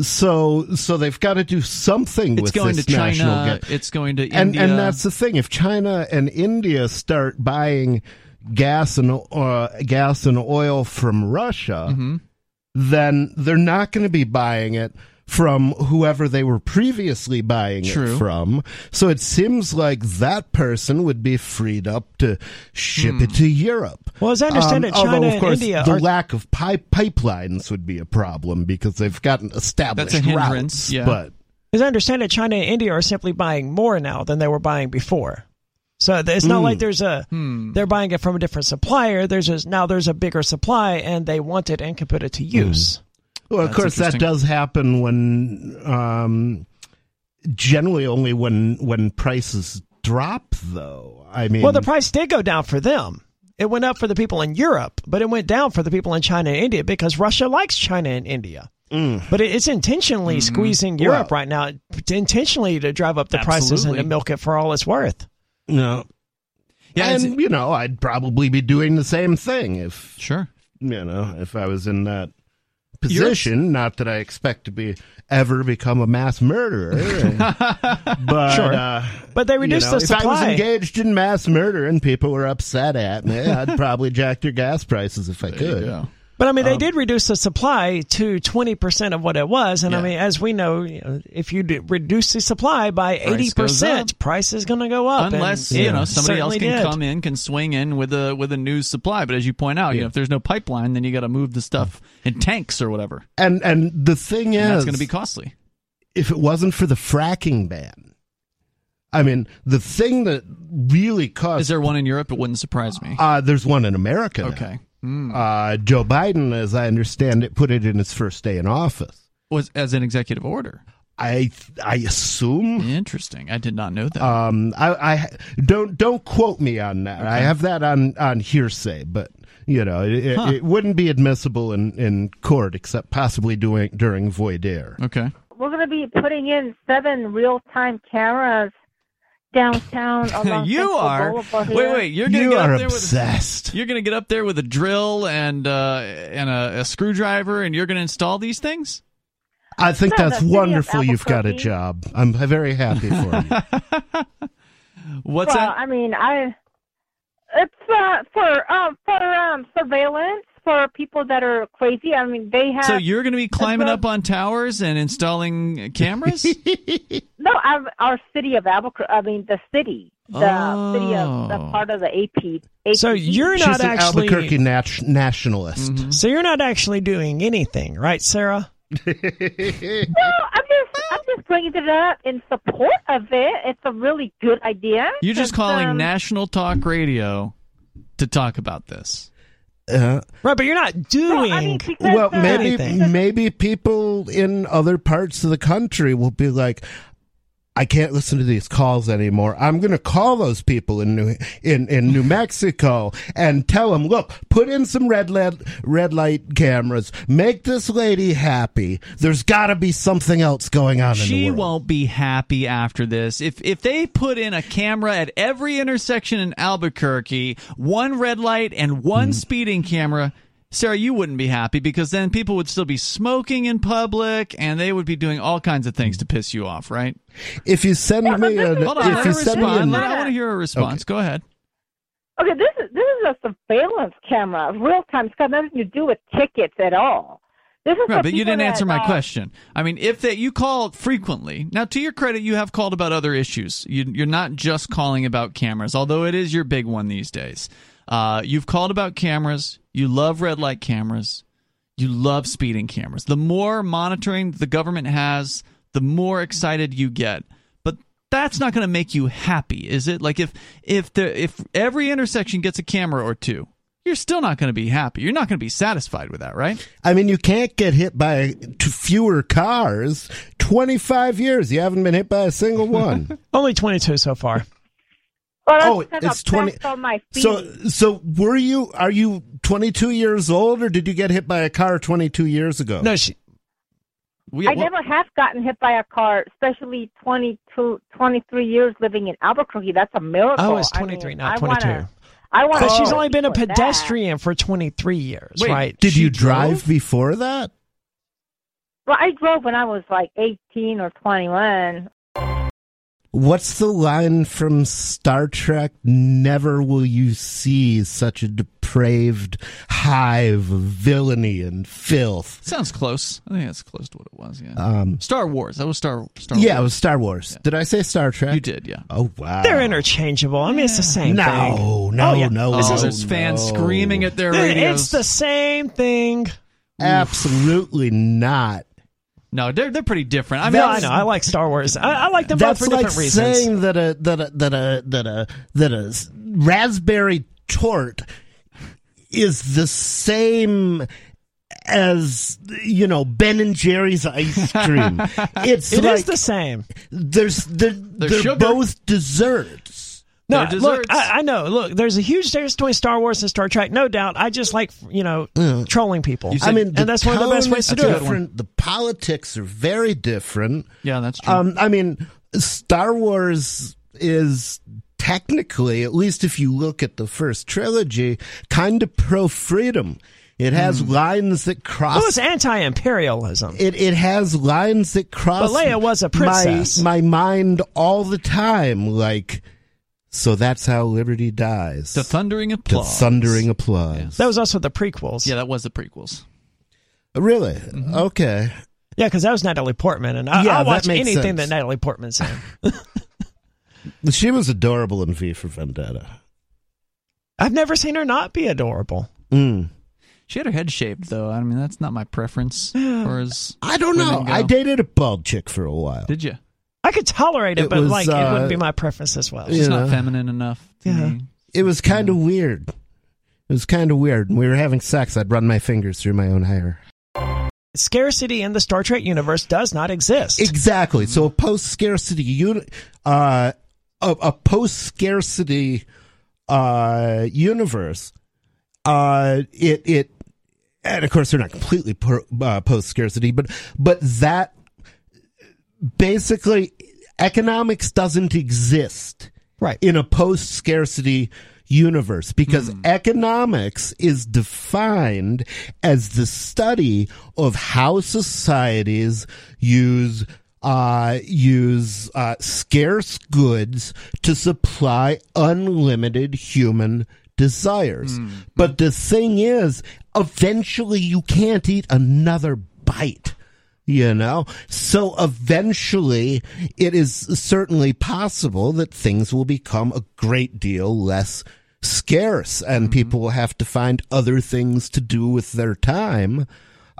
So so they've got to do something It's with going this to China. It's going to and India. and that's the thing. If China and India start buying gas and uh, gas and oil from Russia, Mm-hmm. then they're not going to be buying it from whoever they were previously buying True. it from. So it seems like that person would be freed up to ship Hmm. it to Europe. Well, as I understand it, although, China of and India the are- lack of pipe pipelines would be a problem because they've gotten established That's a hindrance, routes. yeah. But As I understand it, China and India are simply buying more now than they were buying before. So it's not Hmm. like there's a Hmm. they're buying it from a different supplier. There's just now there's a bigger supply and they want it and can put it to use. Well, of That's course, that does happen when, um, generally only when when prices drop, though. I mean, Well, the price did go down for them. It went up for the people in Europe, but it went down for the people in China and India because Russia likes China and India. But it's intentionally squeezing Europe Well- right now, intentionally to drive up the prices and to milk it for all it's worth. no. Yeah, and you know, I'd probably be doing the same thing if sure. you know if I was in that position. Not that I expect to be ever become a mass murderer, [laughs] but Sure. uh, But they reduced you know, the if I was engaged in mass murder and people were upset at me, [laughs] I'd probably jack their gas prices if I could. Yeah. But I mean, Um, they did reduce the supply to 20% of what it was. And I mean, as we know, you know, if you do reduce the supply by Price 80%, goes price is going to go up. Unless and you it know somebody else can did. come in, can swing in with a with a new supply. But as you point out, you know, if there's no pipeline, then you got to move the stuff in tanks or whatever. And and the thing And is, that's going to be costly. if it wasn't for the fracking ban, I mean, the thing that really caused Is there one in Europe? It wouldn't surprise me. uh, there's one in America. now. Okay. Hmm. Uh, Joe Biden, as I understand it, put it in his first day in office. Was as an executive order. I I assume. Interesting. I did not know that. Um, I, I don't don't quote me on that. I have that on on hearsay, but you know, it, Huh. it, it wouldn't be admissible in in court except possibly doing during voir dire. okay. We're going to be putting in seven real-time cameras downtown [laughs] along you Central are. Boulevard Wait, wait. You're gonna You get are up there with. obsessed. You're gonna get up there with a drill and uh, and a, a screwdriver, and you're gonna install these things. I think No, that's the city of wonderful. You've got a job. I'm very happy for you. [laughs] What's well, that? I mean, I it's uh, for um for um surveillance for people that are crazy. I mean, they have So you're going to be climbing up on towers and installing cameras? [laughs] no our, our city of Albuquerque. I mean, the city, the city of the Oh. part of the AP. AP So you're She's not an actually. Albuquerque nat- nationalist. Mm-hmm. So you're not actually doing anything, right, Sarah? [laughs] [laughs] No, I'm just I'm just bringing it up in support of it. It's a really good idea. You're just calling um, National Talk Radio to talk about this. Uh, Right, but you're not doing. Well, I mean, well, uh, maybe anything. maybe people in other parts of the country will be like, I can't listen to these calls anymore. I'm going to call those people in New in, in New Mexico and tell them, look, put in some red light red light cameras. Make this lady happy. There's got to be something else going on in She won't be happy after this. If if they put in a camera at every intersection in Albuquerque, one red light and one Mm-hmm. speeding camera, Sarah, you wouldn't be happy because then people would still be smoking in public and they would be doing all kinds of things to piss you off, right? If you send me this an, Hold on, if you her send me respond. an, I want to hear a response. Go ahead. Okay, this is this is a surveillance camera, real time. It's got nothing to do with tickets at all. This is Right, but you didn't answer that, my uh, question. I mean, if that you call frequently. Now, to your credit, you have called about other issues. You, you're not just calling about cameras, although it is your big one these days. Uh, you've called about cameras. You love red light cameras. You love speeding cameras. The more monitoring the government has, the more excited you get. But that's not going to make you happy, is it? Like if if the if every intersection gets a camera or two, you're still not going to be happy. You're not going to be satisfied with that, right? I mean, you can't get hit by fewer cars. 25 years, you haven't been hit by a single one. [laughs] Only 22 so far. Well, that's Oh, it's 20 on my feet. so, so were you, are you 22 years old or did you get hit by a car 22 years ago? No, she. We, I well- never have gotten hit by a car, especially 22, 23 years living in Albuquerque. That's a miracle. Oh, it's I 23, mean, not 22. I want. But she's only been a pedestrian for 23 years, Wait, right? Did She you drive drove? before that? Well, I drove when I was like 18 or 21. What's the line from Star Trek? Never will you see such a depraved hive of villainy and filth. Sounds close. I think that's close to what it was. Yeah. Um, Star Wars. That was Star. Star yeah, it was Star Wars. Did I say Star Trek? You did. Yeah. Oh wow. They're interchangeable. I mean, it's the same no, thing. no, Oh, yeah. no, Oh, no. there's fans screaming at their radios. It's the same thing. Absolutely not. No, they're they're pretty different. I I mean, mean, I know. I like Star Wars. I, I like them both for like different reasons. saying that a that a that a that a that a s- raspberry tort is the same as you know Ben and Jerry's ice [laughs] cream. It's It is like the same. there's they're, they're sugar. both desserts. No, They're look. I, I know. Look, there's a huge difference between Star Wars and Star Trek, no doubt. I just like, you know, trolling people. You said- I mean, and that's one of the best ways to is do it. The politics are very different. yeah, that's true. Um, I mean, Star Wars is technically, at least if you look at the first trilogy, kind of pro freedom. It has Hmm. lines that cross. Well, it's anti-imperialism. it it has lines that cross. But Leia was a princess. My, my mind all the time, like. So that's how liberty dies. the thundering To applause. thundering applause. That was also the prequels. Yeah, that was the prequels. Really? Mm-hmm. Okay. Yeah, because that was Natalie Portman, and I, Yeah, I'll watch makes anything sense. that Natalie Portman's in. [laughs] She was adorable in V for Vendetta. I've never seen her not be adorable. Mm. She had her head shaved, though. I mean, that's not my preference. [sighs] Or as I don't know. go. I dated a bald chick for a while. Did you? I could tolerate it, It but was, like it uh, wouldn't be my preference as well. Yeah. It's not know. feminine enough. To Yeah. me. It was kind of weird. It was kind of weird. When we were having sex, I'd run my fingers through my own hair. scarcity in the Star Trek universe does not exist. Exactly. So a post scarcity uni- uh, a, a post scarcity uh, universe, uh, it it and of course they're not completely per, uh, post scarcity, but but that basically economics doesn't exist right in a post scarcity universe because economics is defined as the study of how societies use uh, use uh, scarce goods to supply unlimited human desires. But the thing is, eventually you can't eat another bite. You know? So eventually it is certainly possible that things will become a great deal less scarce and people will have to find other things to do with their time.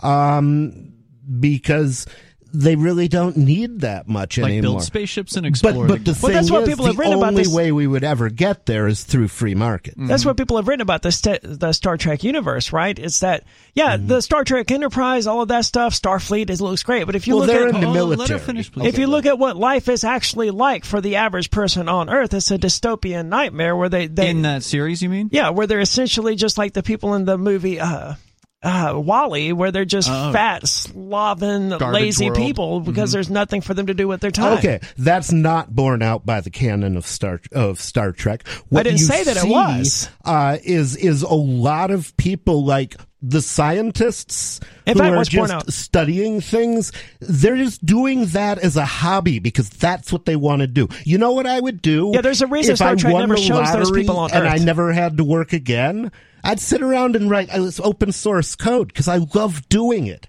Um, because they really don't need that much Like anymore. build spaceships and explore. But, but the the- Well, thing that's what is, people the have written about only this- way we would ever get there is through free market. That's what people have written about the st- the Star Trek universe, right? It's that yeah, Mm-hmm. the Star Trek Enterprise, all of that stuff, Starfleet, it looks great. But if you Well, look at in the Oh, let her military. finish, please. if you look at what life is actually like for the average person on Earth, it's a dystopian nightmare where they, they in that series, you mean? yeah, where they're essentially just like the people in the movie uh, uh, WALL-E, where they're just Oh. fat, sloven, Garbage lazy world. people because there's nothing for them to do with their time. Okay, that's not borne out by the canon of Star of Star Trek. What didn't you say that it was. Uh, is is a lot of people like the scientists In who fact, are just studying things. They're just doing that as a hobby because that's what they want to do. You know what I would do? Yeah, there's a reason if Star I Trek won never shows those people on and I never had to work again. I'd sit around and write uh, open source code because I love doing it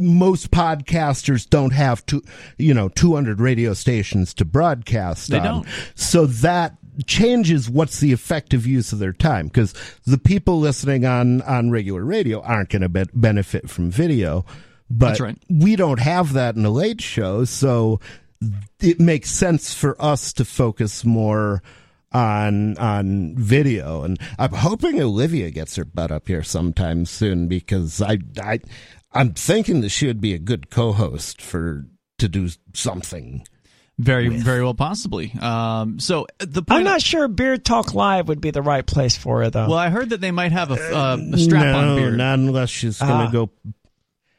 most podcasters don't have two, you know, 200 radio stations to broadcast They on. don't. So that changes what's the effective use of their time because the people listening on, on regular radio aren't going to be- benefit from video. But right. we don't have that in the late show. So it makes sense for us to focus more on on video and I'm hoping Olivia gets her butt up here sometime soon because I I I'm thinking that she would be a good co-host for to do something. Very, very well, possibly. Um, so the point. I'm not sure Beard Talk Live would be the right place for it, though. well, I heard that they might have a, uh, a strap-on no, beard. not unless she's going to Ah. go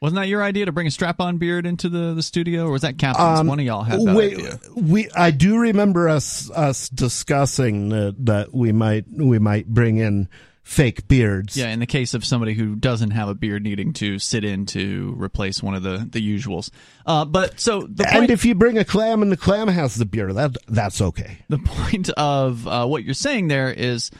Wasn't that your idea to bring a strap-on beard into the, the studio, or was that Captain's? Um, One of y'all had that we, idea. we I do remember us us discussing that, that we might we might bring in fake beards. Yeah, in the case of somebody who doesn't have a beard needing to sit in to replace one of the the usuals. Uh, but so the point, and if you bring a clam and the clam has the beard, that that's okay. the point of uh, what you're saying there is,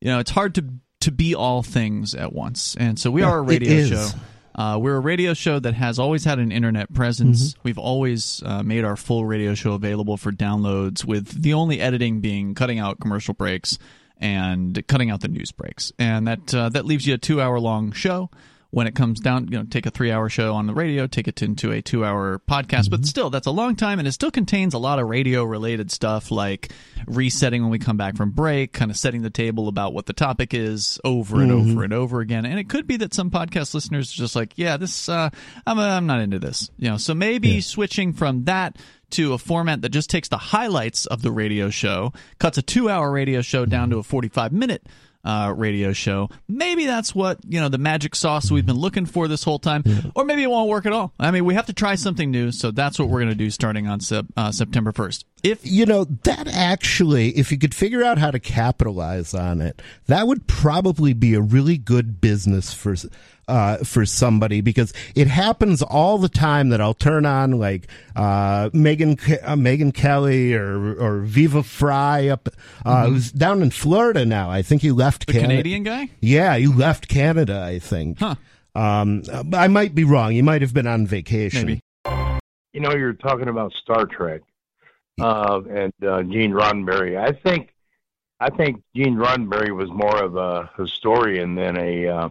you know, it's hard to to be all things at once, and so we are a radio show. Uh, we're a radio show that has always had an internet presence. Mm-hmm. We've always uh, made our full radio show available for downloads, with the only editing being cutting out commercial breaks and cutting out the news breaks, and that uh, that leaves you a two-hour long show. When it comes down, you know, take a three-hour show on the radio, take it into a two-hour podcast. But still, that's a long time, and it still contains a lot of radio-related stuff like resetting when we come back from break, kind of setting the table about what the topic is over and over and over again. And it could be that some podcast listeners are just like, yeah, this, uh, I'm, uh, I'm not into this, you know. So maybe switching from that to a format that just takes the highlights of the radio show, cuts a two-hour radio show down to a 45-minute uh, radio show. Maybe that's what you know the magic sauce we've been looking for this whole time, or maybe it won't work at all. I mean, we have to try something new, so that's what we're going to do starting on sep- uh, September first. If You know, that actually, if you could figure out how to capitalize on it, that would probably be a really good business for uh, for somebody because it happens all the time that I'll turn on like uh, Megan uh, Megyn Kelly or or Viva Frei up uh, who's down in Florida now. I think he left Mm-hmm. the Canada. Canadian guy, Yeah, you left Canada. I think. Huh. Um, I might be wrong. You might have been on vacation. maybe. you know, you're talking about Star Trek uh, and uh, Gene Roddenberry. I think, I think Gene Roddenberry was more of a historian than a uh,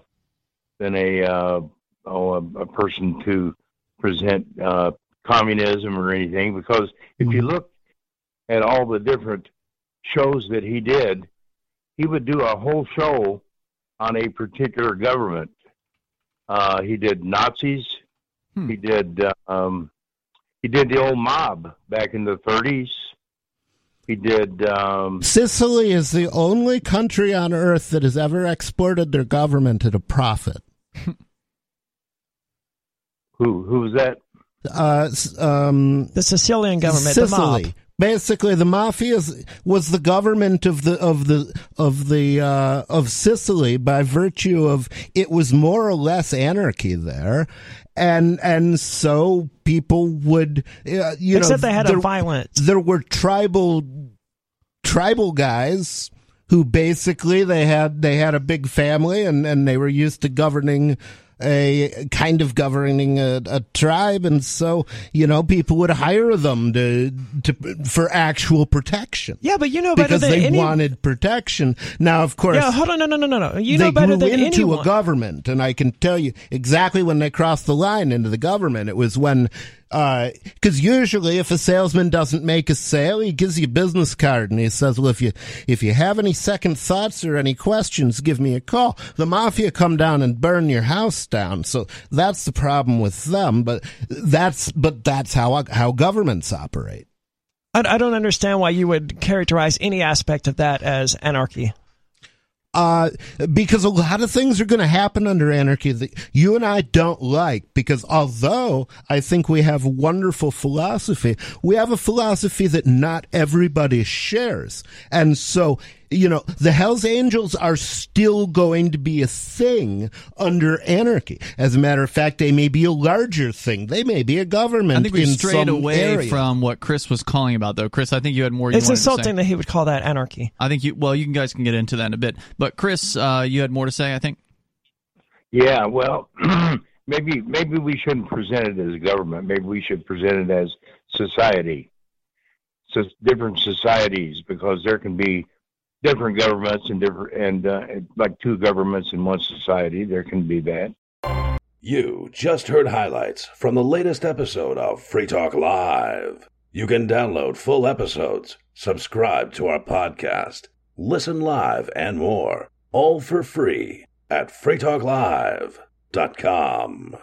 than a uh, oh, a, a person to present uh, communism or anything. Because if you look at all the different shows that he did, he would do a whole show on a particular government. Uh, he did Nazis. Hmm. He did. Um, he did the old mob back in the 30s. He did. Um, Sicily is the only country on earth that has ever exported their government at a profit. [laughs] who who was that? Uh, um, The Sicilian government, the Sicily. mob. Basically, the mafia was the government of the of the of the uh, of Sicily by virtue of it was more or less anarchy there, and and so people would uh, you Except know they had there, a violent. there were tribal tribal guys who basically they had they had a big family and and they were used to governing a kind of governing a, a tribe and so you know people would hire them to to for actual protection Yeah, but you know better because than they any. wanted protection now of course yeah, hold on, no, no, no, no, no. You they know better grew than into anyone. a government, and I can tell you exactly when they crossed the line into the government. It was when, Uh, because usually if a salesman doesn't make a sale, he gives you a business card and he says, "Well, if you if you have any second thoughts or any questions, give me a call." The mafia come down and burn your house down, so that's the problem with them. But that's but that's how how governments operate. I, I don't understand why you would characterize any aspect of that as anarchy. Uh, because a lot of things are going to happen under anarchy that you and I don't like. Because although I think we have wonderful philosophy, we have a philosophy that not everybody shares. And so, you know, the Hells Angels are still going to be a thing under anarchy. As a matter of fact, they may be a larger thing. They may be a government. I think we in strayed away area. from what Chris was calling about, though. Chris, I think you had more. You It's wanted to say. insulting that he would call that anarchy. I think you. Well, you guys can get into that in a bit. But Chris, uh, you had more to say. I think. Yeah, well, [clears throat] maybe maybe we shouldn't present it as a government. Maybe we should present it as society. So different societies, because there can be different governments and different and uh, like two governments in one society. There can be that. You just heard highlights from the latest episode of Free Talk Live. You can download full episodes, subscribe to our podcast, listen live, and more, all for free at freetalklive.com.